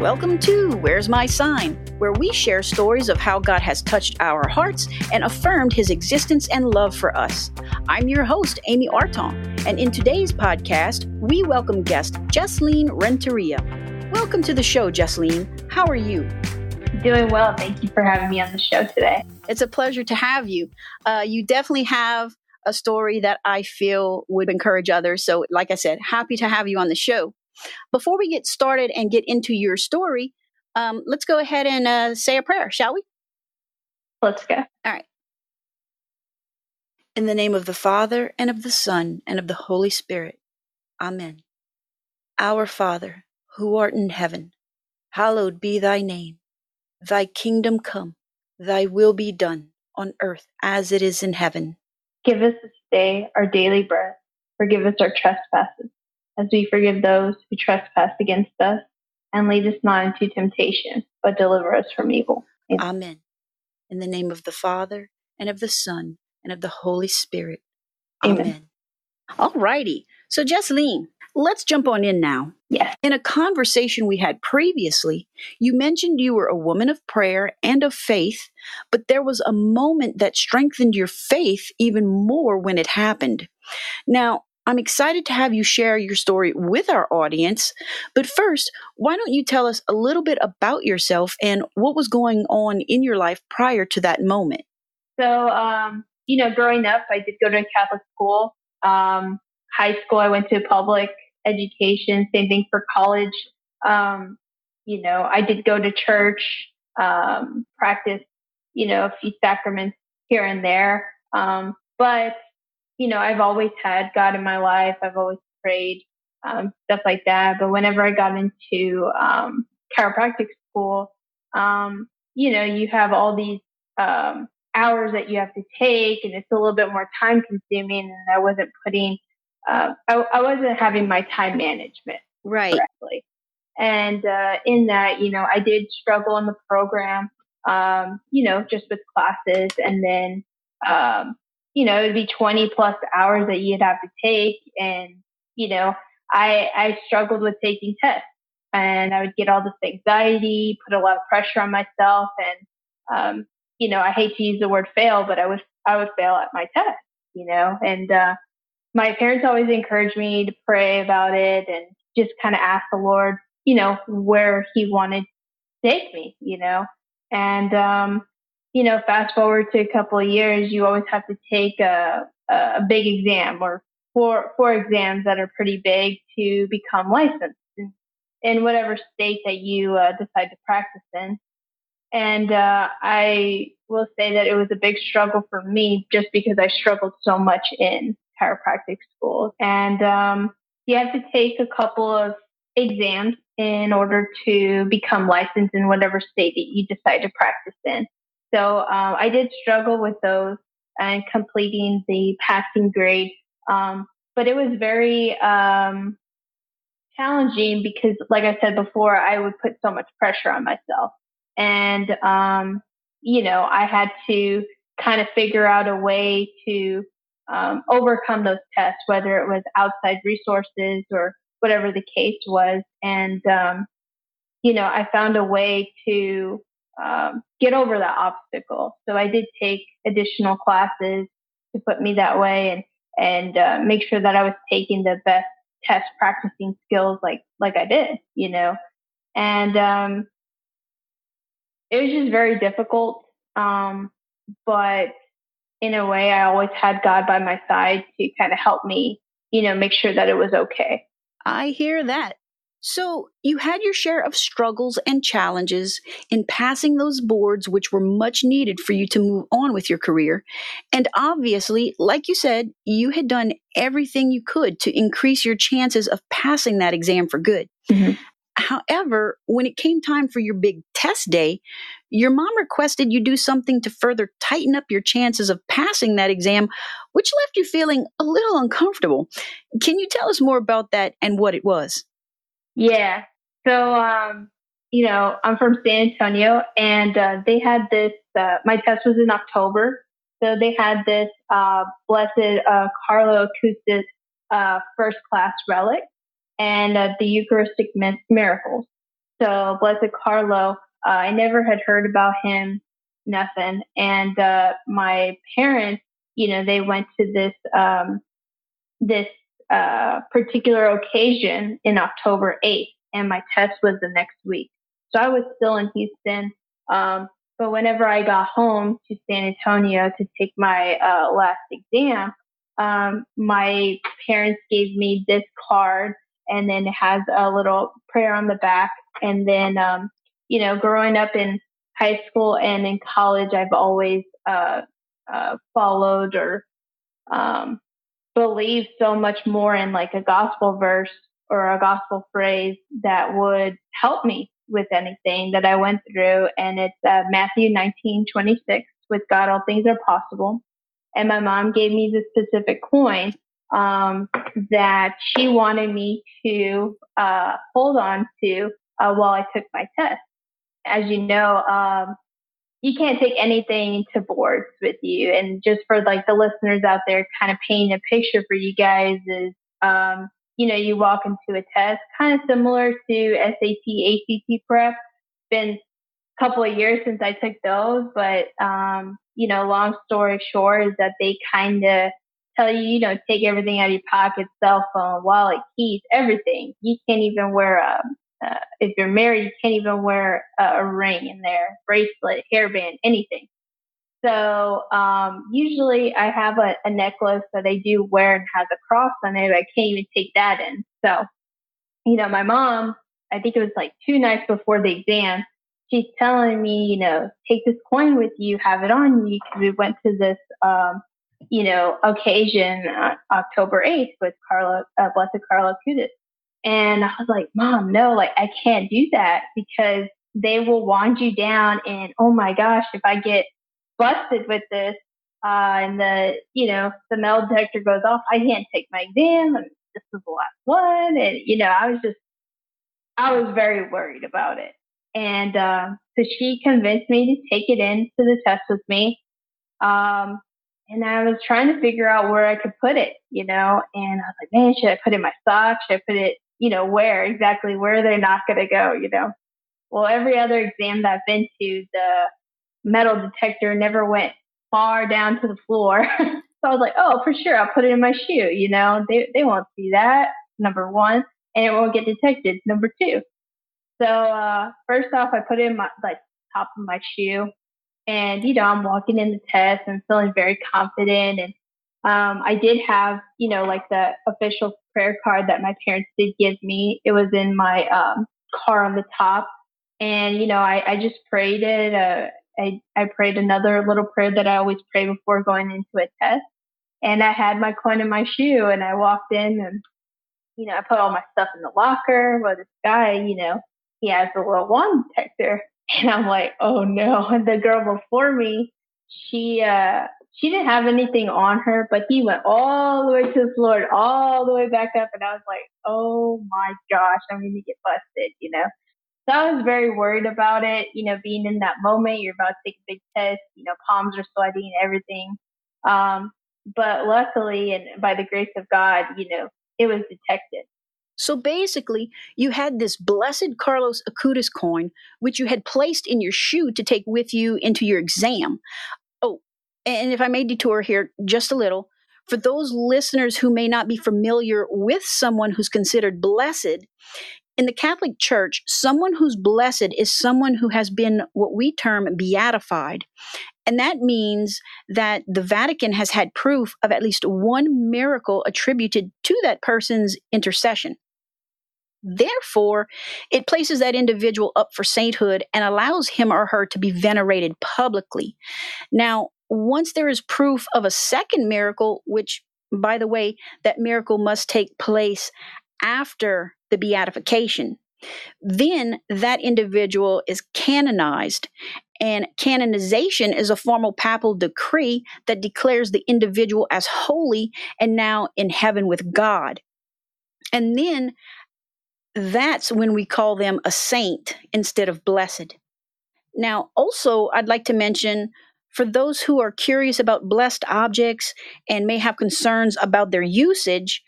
Welcome to Where's My Sign, where we share stories of how God has touched our hearts and affirmed his existence and love for us. I'm your host, Amy Arton, and in today's podcast, we welcome guest Jeslene Renteria. Welcome to the show, Jeslene. How are you? Doing well. Thank you for having me on the show today. It's a pleasure to have you. Uh, you definitely have a story that I feel would encourage others. So, like I said, happy to have you on the show. Before we get started and get into your story, um, let's go ahead and uh, say a prayer, shall we? Let's go. All right. In the name of the Father, and of the Son, and of the Holy Spirit. Amen. Our Father, who art in heaven, hallowed be thy name. Thy kingdom come, thy will be done, on earth as it is in heaven. Give us this day our daily bread. Forgive us our trespasses, as we forgive those who trespass against us. And lead us not into temptation, but deliver us from evil. Amen. Amen. In the name of the Father, and of the Son, and of the Holy Spirit. Amen. Amen. All righty. So, Jeslene, let's jump on in now. Yes. In a conversation we had previously, you mentioned you were a woman of prayer and of faith, but there was a moment that strengthened your faith even more when it happened. Now, I'm excited to have you share your story with our audience. But first, why don't you tell us a little bit about yourself and what was going on in your life prior to that moment? So, um, you know, growing up, I did go to a Catholic school. Um, high school, I went to public education. Same thing for college. Um, you know, I did go to church, um, practice, you know, a few sacraments here and there. Um, but you know, I've always had God in my life. I've always prayed, um, stuff like that. But whenever I got into um, chiropractic school, um, you know, you have all these um, hours that you have to take, and it's a little bit more time consuming. And I wasn't putting, uh, I, I, wasn't having my time management right. correctly. And uh, in that, you know, I did struggle in the program, um, you know, just with classes, and then um, you know, it'd be 20 plus hours that you'd have to take. And, you know, I, I struggled with taking tests and I would get all this anxiety, put a lot of pressure on myself. And, um, you know, I hate to use the word fail, but I would, I would fail at my test, you know, and, uh, my parents always encouraged me to pray about it and just kind of ask the Lord, you know, where he wanted to take me, you know, and, um, you know, fast forward to a couple of years, you always have to take a, a big exam or four, four exams that are pretty big to become licensed in, in whatever state that you uh, decide to practice in. And uh, I will say that it was a big struggle for me just because I struggled so much in chiropractic school. And um, you have to take a couple of exams in order to become licensed in whatever state that you decide to practice in. So um, I did struggle with those and completing the passing grade. Um, but it was very um, challenging because, like I said before, I would put so much pressure on myself. And, um, you know, I had to kind of figure out a way to um, overcome those tests, whether it was outside resources or whatever the case was. And, um, you know, I found a way to um, get over that obstacle. So I did take additional classes to put me that way and and uh, make sure that I was taking the best test practicing skills like like I did, you know. And um, it was just very difficult, um, but in a way, I always had God by my side to kind of help me, you know, make sure that it was okay. I hear that. So, you had your share of struggles and challenges in passing those boards, which were much needed for you to move on with your career. And obviously, like you said, you had done everything you could to increase your chances of passing that exam for good. Mm-hmm. However, when it came time for your big test day, your mom requested you do something to further tighten up your chances of passing that exam, which left you feeling a little uncomfortable. Can you tell us more about that and what it was? Yeah. So, um, you know, I'm from San Antonio and uh, they had this, uh, my test was in October. So they had this uh, blessed uh, Carlo Acutis uh, first class relic and uh, the Eucharistic Miracles. So Blessed Carlo, I never had heard about him, nothing. And uh, my parents, you know, they went to this um, this uh, particular occasion in October 8th, and my test was the next week. So I was still in Houston. Um, but whenever I got home to San Antonio to take my uh, last exam, um, my parents gave me this card and then it has a little prayer on the back. And then, um, you know, growing up in high school and in college, I've always uh, uh, followed or um, believed so much more in like a gospel verse or a gospel phrase that would help me with anything that I went through. And it's uh, Matthew 19, 26. With God, all things are possible. And my mom gave me the specific coin um, that she wanted me to uh, hold on to uh, while I took my test. As you know, um, you can't take anything to boards with you. And just for like the listeners out there, kind of painting a picture for you guys is, um, you know, you walk into a test kind of similar to SAT, ACT prep. Been a couple of years since I took those, but, um, you know, long story short is that they kind of tell you, you know, take everything out of your pocket, cell phone, wallet, keys, everything. You can't even wear a, uh, if you're married, you can't even wear a, a ring in there, bracelet, hairband, anything. So um, usually I have a, a, necklace that I do wear and has a cross on it. I can't even take that in. So, you know, my mom, I think it was like two nights before the exam, she's telling me, you know, take this coin with you, have it on you, because we went to this um, you know, occasion uh, October 8th with Carlo, uh, Blessed Carlo Acutis. And I was like, Mom, no, like I can't do that because they will wind you down. And oh my gosh, if I get busted with this, uh, and the, you know, the metal detector goes off, I can't take my exam. And this is the last one. And, you know, I was just, I was very worried about it. And, um, so she convinced me to take it in to the test with me. Um, and I was trying to figure out where I could put it, you know, and I was like, man, should I put it in my sock? Should I put it, you know, where exactly where they're not going to go, you know? Well, every other exam that I've been to, the metal detector never went far down to the floor. so I was like, oh, for sure, I'll put it in my shoe, you know, they, they won't see that, number one, and it won't get detected, number two. So, uh, first off, I put it in my, like, top of my shoe and, you know, I'm walking in the test and feeling very confident. And um, I did have, you know, like the official prayer card that my parents did give me. It was in my um, car on the top. And, you know, I, I just prayed it. Uh, I, I prayed another little prayer that I always pray before going into a test. And I had my coin in my shoe and I walked in and, you know, I put all my stuff in the locker. Well, this guy, you know, he has a little wand detector. And I'm like, oh no. And the girl before me, she, uh, she didn't have anything on her, but he went all the way to the floor, all the way back up. And I was like, oh my gosh, I'm going to get busted, you know? So I was very worried about it, you know, being in that moment. You're about to take a big test, you know, palms are sweaty and everything. Um, but luckily, and by the grace of God, you know, it was detected. So basically, you had this blessed Carlos Acutis coin, which you had placed in your shoe to take with you into your exam. And if I may detour here just a little, for those listeners who may not be familiar with someone who's considered blessed, in the Catholic Church, someone who's blessed is someone who has been what we term beatified. And that means that the Vatican has had proof of at least one miracle attributed to that person's intercession. Therefore, it places that individual up for sainthood and allows him or her to be venerated publicly. Now, once there is proof of a second miracle, which, by the way, that miracle must take place after the beatification, then that individual is canonized. And canonization is a formal papal decree that declares the individual as holy and now in heaven with God. And then that's when we call them a saint instead of blessed. Now, also, I'd like to mention for those who are curious about blessed objects and may have concerns about their usage,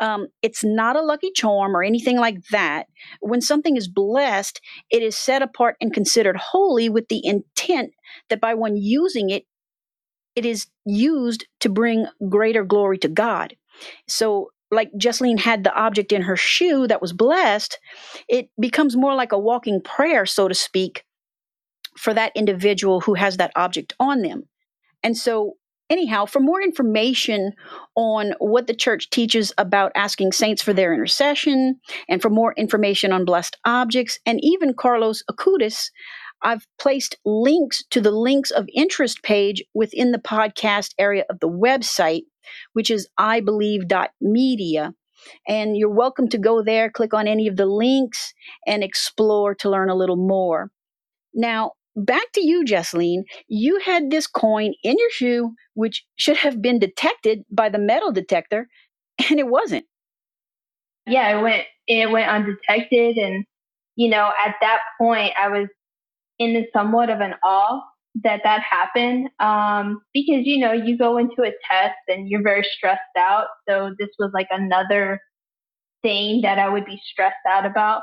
Um, it's not a lucky charm or anything like that. When something is blessed, it is set apart and considered holy with the intent that by one using it, it is used to bring greater glory to God. So, like Jeslene had the object in her shoe that was blessed, it becomes more like a walking prayer, so to speak, for that individual who has that object on them. And so, anyhow, for more information on what the church teaches about asking saints for their intercession, and for more information on blessed objects, and even Carlos Acutis, I've placed links to the links of interest page within the podcast area of the website, which is ibelieve.media. And you're welcome to go there, click on any of the links, and explore to learn a little more. Now, back to you, Jeslene. You had this coin in your shoe, which should have been detected by the metal detector, and it wasn't. Yeah, it went it went undetected, and you know, at that point, I was in somewhat of an awe that that happened um, because you know you go into a test and you're very stressed out. So this was like another thing that I would be stressed out about.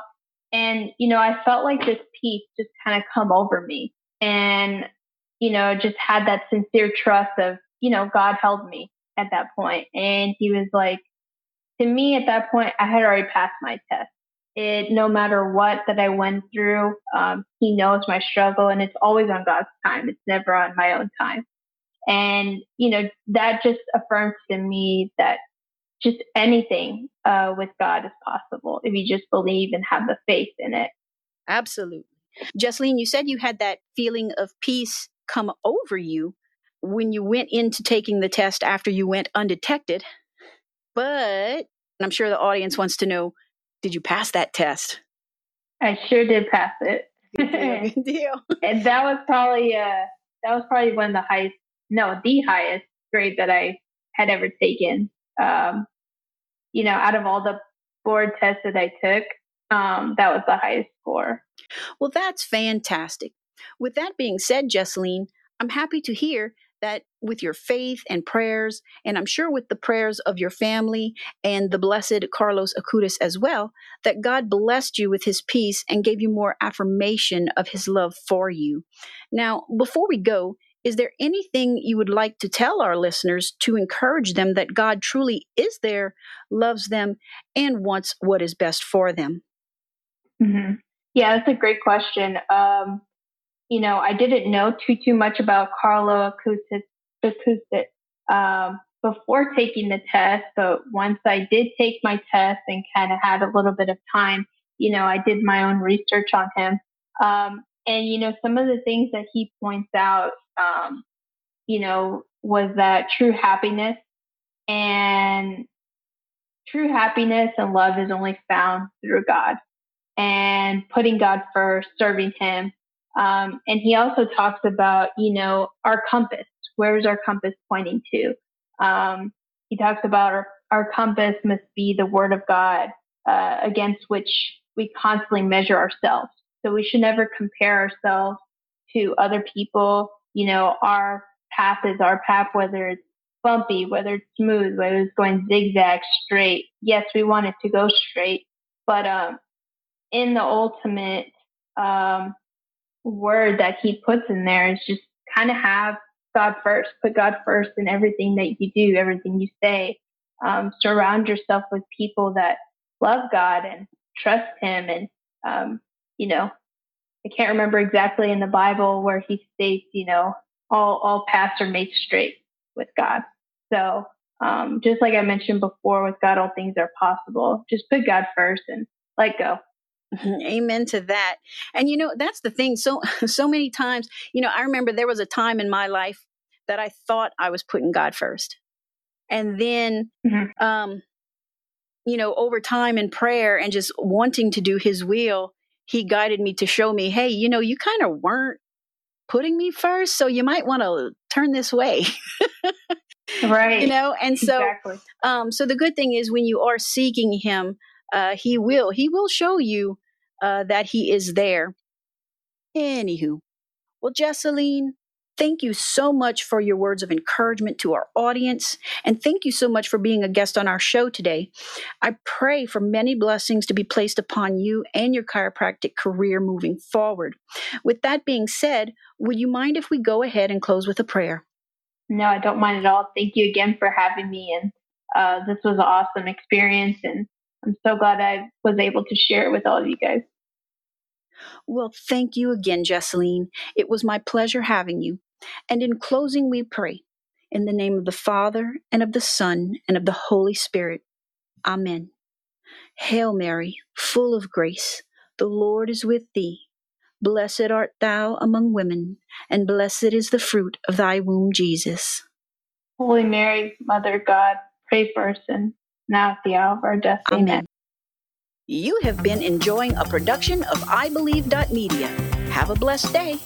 And, you know, I felt like this peace just kind of come over me and, you know, just had that sincere trust of, you know, God held me at that point. And he was like, to me at that point, I had already passed my test. It, no matter what that I went through, um, he knows my struggle and it's always on God's time. It's never on my own time. And, you know, that just affirms to me that just anything uh, with God is possible if you just believe and have the faith in it. Absolutely. Jeslene, you said you had that feeling of peace come over you when you went into taking the test after you went undetected. But I'm sure the audience wants to know did you pass that test? I sure did pass it. Good deal. Good deal. and that was probably uh that was probably one of the highest no, the highest grade that I had ever taken um, you know, out of all the board tests that I took, um, that was the highest score. Well, that's fantastic. With that being said, Jeslene, I'm happy to hear that with your faith and prayers, and I'm sure with the prayers of your family and the blessed Carlos Acutis as well, that God blessed you with his peace and gave you more affirmation of his love for you. Now, before we go, is there anything you would like to tell our listeners to encourage them that God truly is there, loves them, and wants what is best for them? Mm-hmm. Yeah, that's a great question. Um, you know, I didn't know too too much about Carlo Acutis um, before taking the test, but once I did take my test and kind of had a little bit of time, you know, I did my own research on him. Um, and you know, some of the things that he points out um, you know, was that true happiness and true happiness and love is only found through God and putting God first, serving Him. Um, and he also talks about, you know, our compass. Where's our compass pointing to? Um, he talks about our, our compass must be the Word of God uh, against which we constantly measure ourselves. So we should never compare ourselves to other people you know, our path is our path, whether it's bumpy, whether it's smooth, whether it's going zigzag, straight. Yes, we want it to go straight, but um, in the ultimate um, word that he puts in there is just kind of have God first. Put God first in everything that you do, everything you say. Um, surround yourself with people that love God and trust Him, and um, you know, I can't remember exactly in the Bible where he states, you know, all, all paths are made straight with God. So, um, just like I mentioned before, with God, all things are possible. Just put God first and let go. Amen to that. And you know, that's the thing. So, so many times, you know, I remember there was a time in my life that I thought I was putting God first. And then, mm-hmm. um, you know, over time in prayer and just wanting to do his will, he guided me to show me, hey, you know, you kind of weren't putting me first, so you might want to turn this way. right. You know, and so exactly. um so the good thing is when you are seeking him, uh he will he will show you uh that he is there. Anywho. Well, Jeslene, Thank you so much for your words of encouragement to our audience. And thank you so much for being a guest on our show today. I pray for many blessings to be placed upon you and your chiropractic career moving forward. With that being said, would you mind if we go ahead and close with a prayer? No, I don't mind at all. Thank you again for having me. And uh, this was an awesome experience. And I'm so glad I was able to share it with all of you guys. Well, thank you again, Jeslene. It was my pleasure having you. And in closing, we pray in the name of the Father, and of the Son, and of the Holy Spirit. Amen. Hail Mary, full of grace, the Lord is with thee. Blessed art thou among women, and blessed is the fruit of thy womb, Jesus. Holy Mary, Mother of God, pray for us and now at the hour of our death. Amen. Amen. You have been enjoying a production of I Believe Media. Have a blessed day.